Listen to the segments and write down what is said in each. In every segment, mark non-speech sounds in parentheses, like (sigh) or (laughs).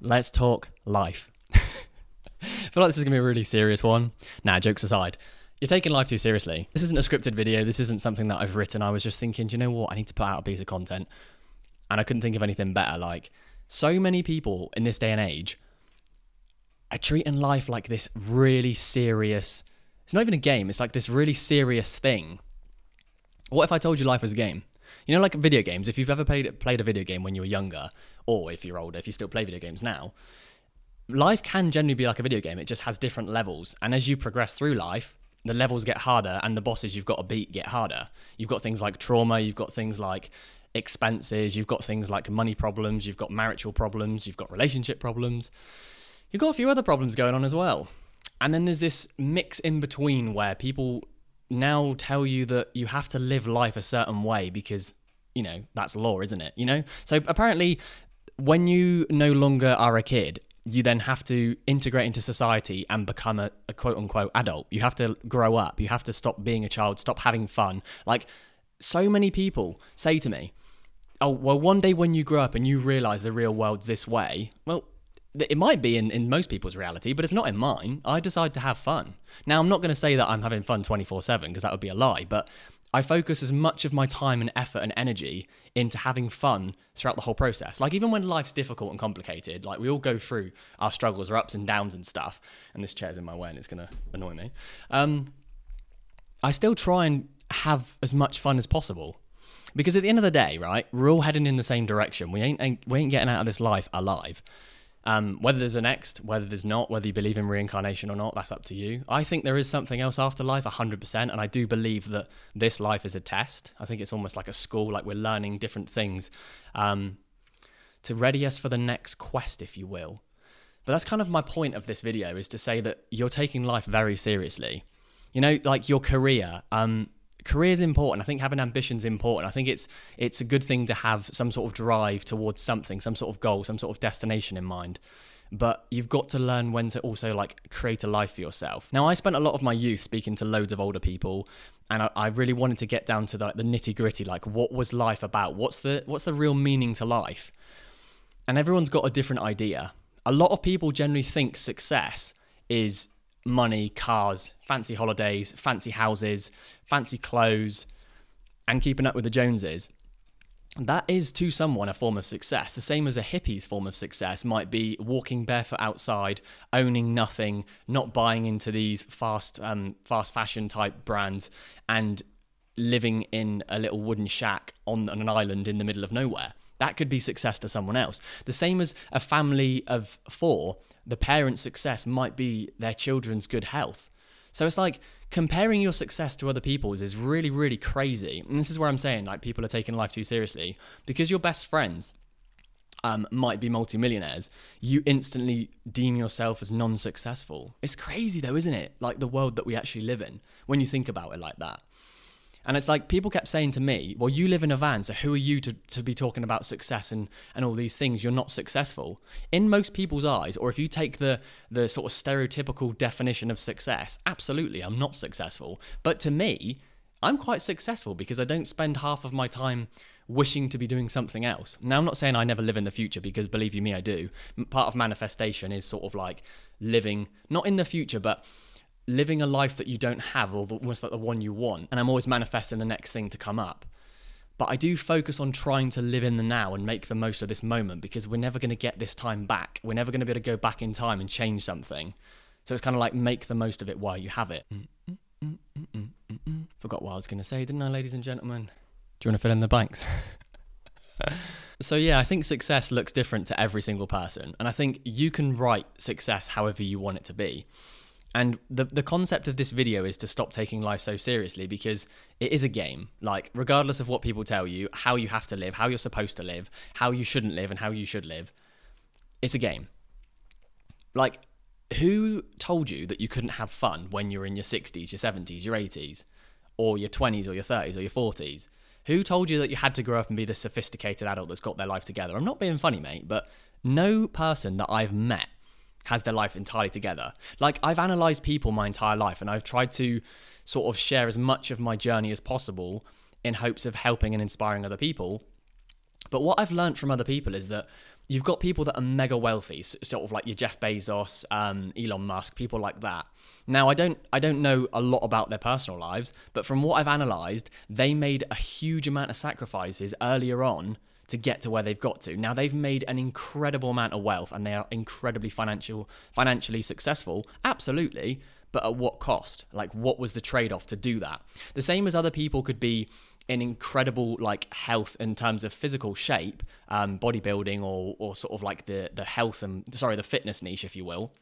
let's talk life. (laughs) I feel like this is going to be a really serious one. Nah, jokes aside. You're taking life too seriously. This isn't a scripted video. This isn't something that I've written. I was just thinking, do you know what? I need to put out a piece of content. And I couldn't think of anything better. Like, so many people in this day and age are treating life like this really serious. It's not even a game, it's like this really serious thing. What if I told you life was a game? You know, like video games, if you've ever played, played a video game when you were younger, or if you're older, if you still play video games now, life can generally be like a video game. It just has different levels. And as you progress through life, the levels get harder and the bosses you've got to beat get harder. You've got things like trauma, you've got things like expenses, you've got things like money problems, you've got marital problems, you've got relationship problems. You've got a few other problems going on as well. And then there's this mix in between where people now tell you that you have to live life a certain way because, you know, that's law, isn't it? You know? So apparently, when you no longer are a kid, you then have to integrate into society and become a, a, quote unquote adult. You have to grow up. You have to stop being a child, stop having fun. Like, so many people say to me, Oh, well, one day when you grow up and you realize the real world's this way, well, it might be in, in most people's reality, but it's not in mine. I decide to have fun. Now, I'm not going to say that I'm having fun 24 7 because that would be a lie, but I focus as much of my time and effort and energy into having fun throughout the whole process. Like, even when life's difficult and complicated, like we all go through our struggles, our ups and downs and stuff, and this chair's in my way and it's going to annoy me. Um, I still try and have as much fun as possible. Because at the end of the day, right, we're all heading in the same direction. We ain't, we ain't getting out of this life alive. Um, whether there's a next, whether there's not, whether you believe in reincarnation or not, that's up to you. I think there is something else after life, 100%. And I do believe that this life is a test. I think it's almost like a school, like we're learning different things um, to ready us for the next quest, if you will. But that's kind of my point of this video is to say that you're taking life very seriously. You know, like your career. Um, career is important. I think having ambition is important. I think it's it's a good thing to have some sort of drive towards something, some sort of goal, some sort of destination in mind. But you've got to learn when to also like create a life for yourself. Now, I spent a lot of my youth speaking to loads of older people, and I, I really wanted to get down to the, the nitty gritty. Like, what was life about? What's the what's the real meaning to life? And everyone's got a different idea. A lot of people generally think success is money, cars, fancy holidays, fancy houses, fancy clothes, and keeping up with the Joneses. That is to someone a form of success. The same as a hippie's form of success might be walking barefoot outside, owning nothing, not buying into these fast, um, fast fashion type brands, and living in a little wooden shack on an island in the middle of nowhere. That could be success to someone else. The same as a family of four the parent's success might be their children's good health. So it's like comparing your success to other people's is really, really crazy. And this is where I'm saying like people are taking life too seriously because your best friends um, might be multimillionaires, you instantly deem yourself as non successful. It's crazy though, isn't it? Like the world that we actually live in when you think about it like that. And it's like people kept saying to me, well, you live in a van, so who are you to, to be talking about success and, and all these things? You're not successful. In most people's eyes, or if you take the, the sort of stereotypical definition of success, absolutely, I'm not successful. But to me, I'm quite successful because I don't spend half of my time wishing to be doing something else. Now, I'm not saying I never live in the future because believe you me, I do. Part of manifestation is sort of like living, not in the future, but living a life that you don't have or almost like the one you want. And I'm always manifesting the next thing to come up. But I do focus on trying to live in the now and make the most of this moment because we're never going to get this time back. We're never going to be able to go back in time and change something. So it's kind of like make the most of it while you have it. Mm, mm, mm, Forgot what I was going to say, didn't I, ladies and gentlemen? Do you want to fill in the blanks? (laughs) so, yeah, I think success looks different to every single person. And I think you can write success however you want it to be. And the the concept of this video is to stop taking life so seriously because it is a game. Like regardless of what people tell you, how you have to live, how you're supposed to live, how you shouldn't live and how you should live, it's a game. Like who told you that you couldn't have fun when you're in your 60s, your 70s, your 80s, or your 20s or your 30s or your 40s? Who told you that you had to grow up and be this sophisticated adult that's got their life together? I'm not being funny, mate, but no person that I've met has their life entirely together. Like I've analyzed people my entire life and I've tried to sort of share as much of my journey as possible in hopes of helping and inspiring other people. But what I've learned from other people is that you've got people that are mega wealthy, sort of like your Jeff Bezos, um, Elon Musk, people like that. Now, I don't, I don't know a lot about their personal lives, but from what I've analysed, they made a huge amount of sacrifices earlier on to get to where they've got to. Now they've made an incredible amount of wealth and they are incredibly financial, financially successful. Absolutely, but at what cost? Like, what was the trade off to do that? The same as other people could be in incredible like health in terms of physical shape, um, bodybuilding, or or sort of like the the health and sorry the fitness niche, if you will.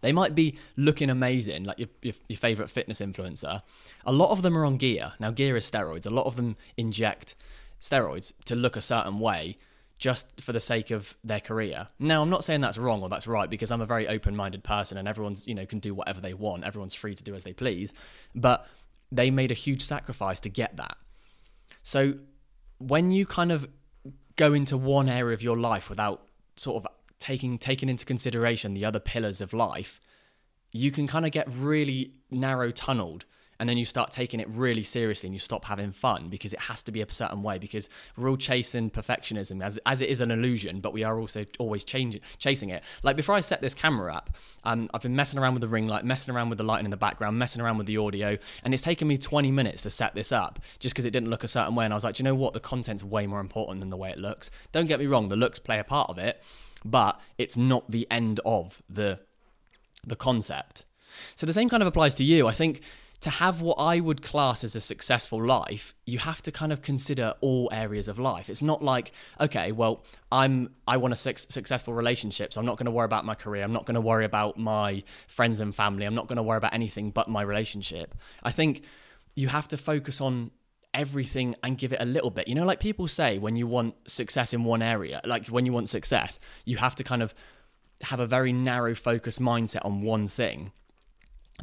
They might be looking amazing, like your, your, your favorite fitness influencer. A lot of them are on gear. Now, gear is steroids. A lot of them inject steroids to look a certain way just for the sake of their career. Now, I'm not saying that's wrong or that's right because I'm a very open-minded person and everyone's, you know, can do whatever they want. Everyone's free to do as they please. But they made a huge sacrifice to get that. So, when you kind of go into one area of your life without sort of taking taking into consideration the other pillars of life, you can kind of get really narrow tunneled and then you start taking it really seriously and you stop having fun because it has to be a certain way because we're all chasing perfectionism as, as it is an illusion but we are also always chasing it. Like before i set this camera up um, i've been messing around with the ring light messing around with the lighting in the background messing around with the audio and it's taken me 20 minutes to set this up just because it didn't look a certain way and i was like you know what? The content's way more important than the way it looks. Don't get me wrong the looks play a part of it but it's not the end of the the concept. So the same kind of applies to you. I think to have what I would class as a successful life, you have to kind of consider all areas of life. It's not like, okay, well, I'm I want a su- successful relationship, so I'm not going to worry about my career. I'm not going to worry about my friends and family. I'm not going to worry about anything but my relationship. I think you have to focus on everything and give it a little bit. You know, like people say when you want success in one area, like when you want success, you have to kind of have a very narrow focus mindset on one thing.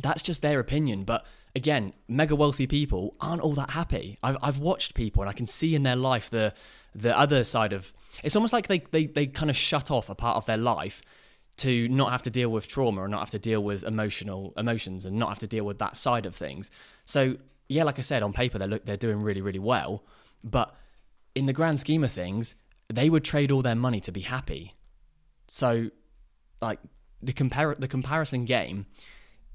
That's just their opinion, but again, mega wealthy people aren't all that happy. I've, I've watched people and I can see in their life the the other side of it's almost like they, they, they kind of shut off a part of their life to not have to deal with trauma or not have to deal with emotional emotions and not have to deal with that side of things. So yeah, like I said, on paper they look they're doing really, really well. But in the grand scheme of things, they would trade all their money to be happy. So like the compare the comparison game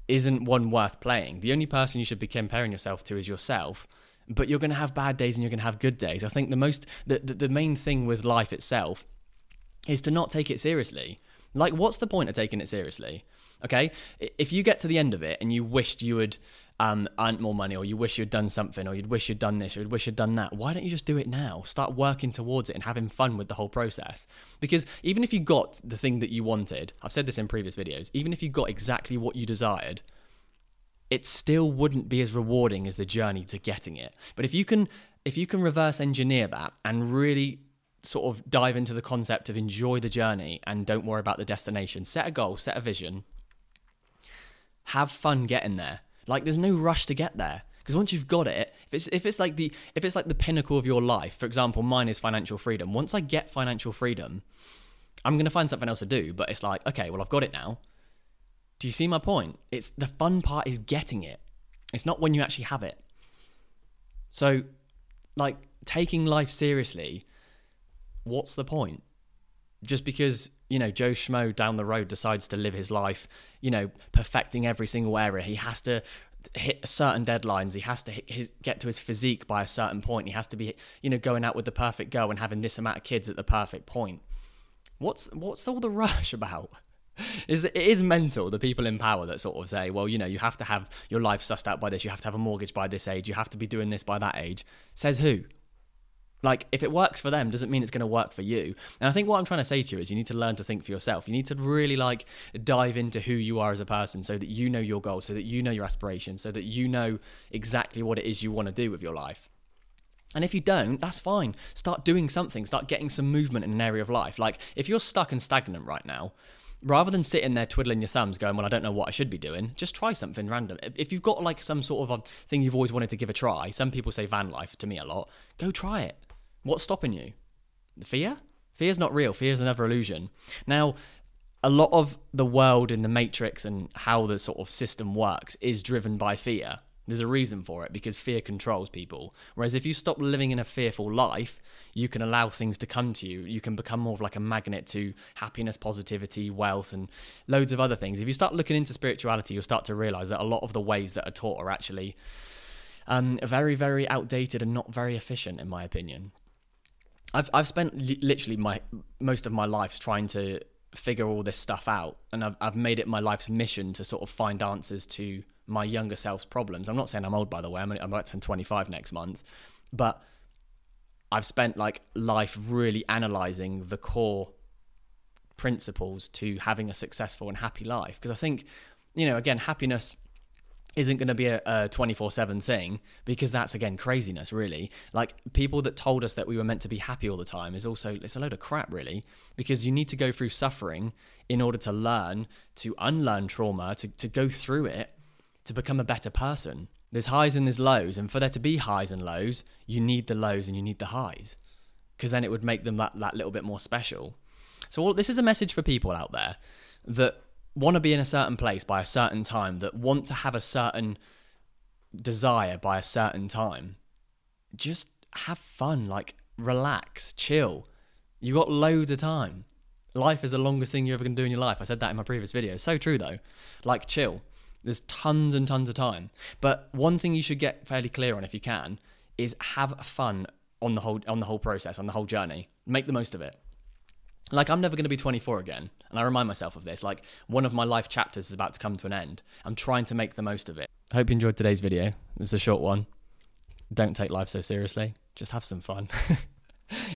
isn't one worth playing. The only person you should be comparing yourself to is yourself. But you're going to have bad days and you're going to have good days. I think the most the, the, the main thing with life itself is to not take it seriously. Like, what's the point of taking it seriously? Okay, if you get to the end of it and you wished you had um, earned more money, or you wish you'd done something, or you'd wish you'd done this, or you'd wish you'd done that, why don't you just do it now? Start working towards it and having fun with the whole process. Because even if you got the thing that you wanted, I've said this in previous videos, even if you got exactly what you desired, it still wouldn't be as rewarding as the journey to getting it. But if you can if you can reverse engineer that and really sort of dive into the concept of enjoy the journey and don't worry about the destination, set a goal, set a vision, have fun getting there like there's no rush to get there because once you've got it, if it's if it's like the if it's like the pinnacle of your life, for example, mine is financial freedom. Once I get financial freedom, I'm going to find something else to do, but it's like, okay, well I've got it now. Do you see my point? It's the fun part is getting it. It's not when you actually have it. So like taking life seriously, what's the point? Just because you know, Joe Schmo down the road decides to live his life, you know, perfecting every single area. He has to hit certain deadlines. He has to his, get to his physique by a certain point. He has to be, you know, going out with the perfect girl and having this amount of kids at the perfect point. What's what's all the (laughs) rush about? Is it is mental the people in power that sort of say, well, you know, you have to have your life sussed out by this. You have to have a mortgage by this age. You have to be doing this by that age. Says who? Like, if it works for them, doesn't mean it's going to work for you. And I think what I'm trying to say to you is you need to learn to think for yourself. You need to really like dive into who you are as a person so that you know your goals, so that you know your aspirations, so that you know exactly what it is you want to do with your life. And if you don't, that's fine. Start doing something, start getting some movement in an area of life. Like, if you're stuck and stagnant right now, rather than sitting there twiddling your thumbs going well i don't know what i should be doing just try something random if you've got like some sort of a thing you've always wanted to give a try some people say van life to me a lot go try it What's stopping you? Fear? Fear's not real. Fear is another illusion. Now, a lot of the world in the matrix and how the sort of system works is driven by fear. There's a reason for it because fear controls people. Whereas if you stop living in a fearful life, you can allow things to come to you. You can become more of like a magnet to happiness, positivity, wealth, and loads of other things. If you start looking into spirituality, you'll start to realize that a lot of the ways that are taught are actually um, very, very outdated and not very efficient, in my opinion. I've I've spent li- literally my most of my life trying to figure all this stuff out, and I've I've made it my life's mission to sort of find answers to my younger self's problems. I'm not saying I'm old, by the way. I'm I'm about to turn 25 next month, but I've spent like life really analyzing the core principles to having a successful and happy life. Because I think, you know, again, happiness isn't going to be a 24 7 thing because that's again craziness really like people that told us that we were meant to be happy all the time is also it's a load of crap really because you need to go through suffering in order to learn to unlearn trauma to, to go through it to become a better person there's highs and there's lows, and for there to be highs and lows, you need the lows and you need the highs, because then it would make them that, that little bit more special. So all, this is a message for people out there that want to be in a certain place by a certain time, that want to have a certain desire by a certain time. Just have fun, like relax, chill. You got loads of time. Life is the longest thing you're ever to do in your life. I said that in my previous video. So true though. Like chill. There's tons and tons of time. But one thing you should get fairly clear on if you can is have fun on the whole on the whole process, on the whole journey. Make the most of it. Like I'm never going to be 24 again, and I remind myself of this. Like one of my life chapters is about to come to an end. I'm trying to make the most of it. I hope you enjoyed today's video. It was a short one. Don't take life so seriously. Just have some fun. (laughs)